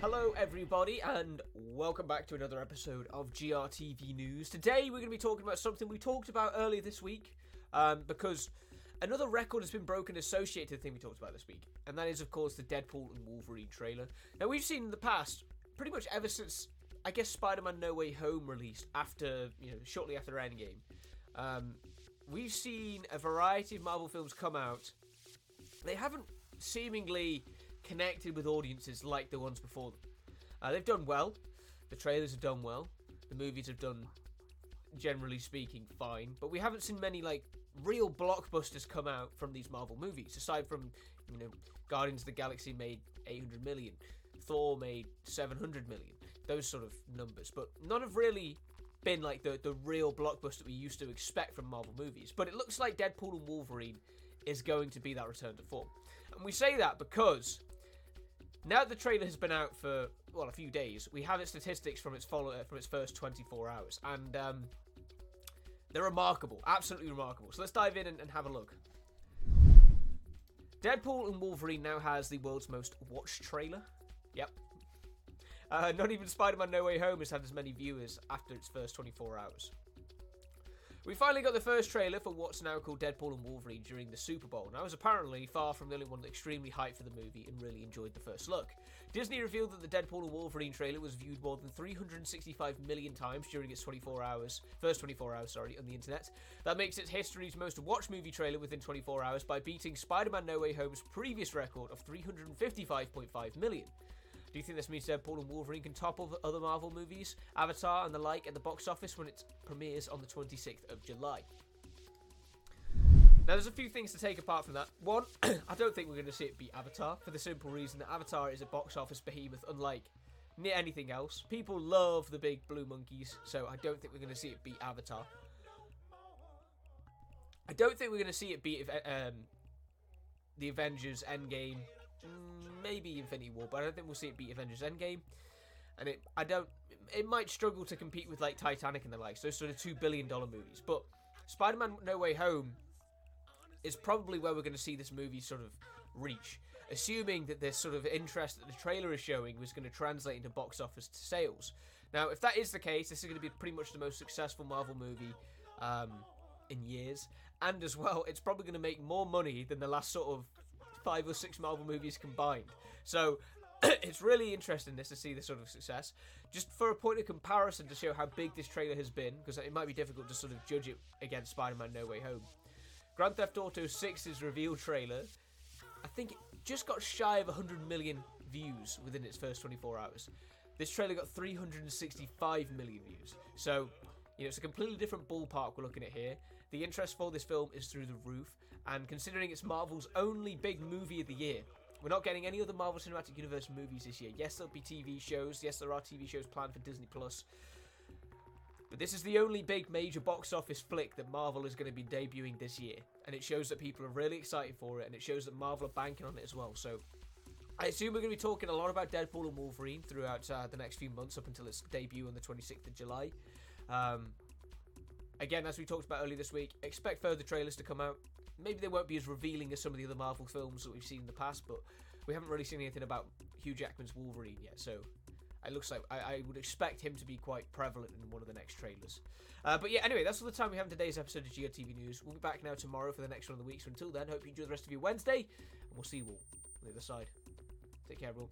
Hello, everybody, and welcome back to another episode of GRTV News. Today, we're going to be talking about something we talked about earlier this week, um, because another record has been broken associated to the thing we talked about this week, and that is, of course, the Deadpool and Wolverine trailer. Now, we've seen in the past, pretty much ever since, I guess, Spider-Man: No Way Home released after, you know, shortly after Endgame, um, we've seen a variety of Marvel films come out. They haven't seemingly connected with audiences like the ones before them. Uh, they've done well. The trailers have done well. The movies have done, generally speaking, fine. But we haven't seen many like real blockbusters come out from these Marvel movies. Aside from, you know, Guardians of the Galaxy made 800 million, Thor made 700 million. Those sort of numbers, but none have really been like the the real blockbuster we used to expect from Marvel movies. But it looks like Deadpool and Wolverine is going to be that return to form. And we say that because now the trailer has been out for well a few days, we have its statistics from its follow uh, from its first 24 hours, and um, they're remarkable, absolutely remarkable. So let's dive in and, and have a look. Deadpool and Wolverine now has the world's most watched trailer. Yep. Uh, not even Spider-Man: No Way Home has had as many viewers after its first 24 hours. We finally got the first trailer for what's now called Deadpool and Wolverine during the Super Bowl, and I was apparently far from the only one extremely hyped for the movie and really enjoyed the first look. Disney revealed that the Deadpool and Wolverine trailer was viewed more than 365 million times during its 24 hours, first 24 hours, sorry, on the internet. That makes it history's most watched movie trailer within 24 hours by beating Spider-Man No Way Home's previous record of 355.5 million. Do you think this means Deadpool and Wolverine can topple other Marvel movies, Avatar and the like at the box office when it premieres on the 26th of July? Now, there's a few things to take apart from that. One, I don't think we're going to see it beat Avatar for the simple reason that Avatar is a box office behemoth unlike near anything else. People love the big blue monkeys, so I don't think we're going to see it beat Avatar. I don't think we're going to see it beat um, the Avengers Endgame maybe Infinity War, but I don't think we'll see it beat Avengers Endgame. And it, I don't, it might struggle to compete with like Titanic and the likes, those sort of two billion dollar movies. But Spider-Man: No Way Home is probably where we're going to see this movie sort of reach, assuming that this sort of interest that the trailer is showing was going to translate into box office sales. Now, if that is the case, this is going to be pretty much the most successful Marvel movie um, in years, and as well, it's probably going to make more money than the last sort of five or six Marvel movies combined. So it's really interesting this to see this sort of success. Just for a point of comparison to show how big this trailer has been, because it might be difficult to sort of judge it against Spider-Man: No Way Home. Grand Theft Auto 6's reveal trailer, I think it just got shy of 100 million views within its first 24 hours. This trailer got 365 million views. So, you know, it's a completely different ballpark we're looking at here. The interest for this film is through the roof, and considering it's Marvel's only big movie of the year, we're not getting any other Marvel Cinematic Universe movies this year. Yes, there'll be TV shows. Yes, there are TV shows planned for Disney Plus. But this is the only big major box office flick that Marvel is going to be debuting this year. And it shows that people are really excited for it, and it shows that Marvel are banking on it as well. So I assume we're going to be talking a lot about Deadpool and Wolverine throughout uh, the next few months up until its debut on the 26th of July. Um, again, as we talked about earlier this week, expect further trailers to come out maybe they won't be as revealing as some of the other Marvel films that we've seen in the past, but we haven't really seen anything about Hugh Jackman's Wolverine yet, so it looks like I, I would expect him to be quite prevalent in one of the next trailers. Uh, but yeah, anyway, that's all the time we have in today's episode of GRTV News. We'll be back now tomorrow for the next one of the week. So until then, hope you enjoy the rest of your Wednesday, and we'll see you all on the other side. Take care, everyone.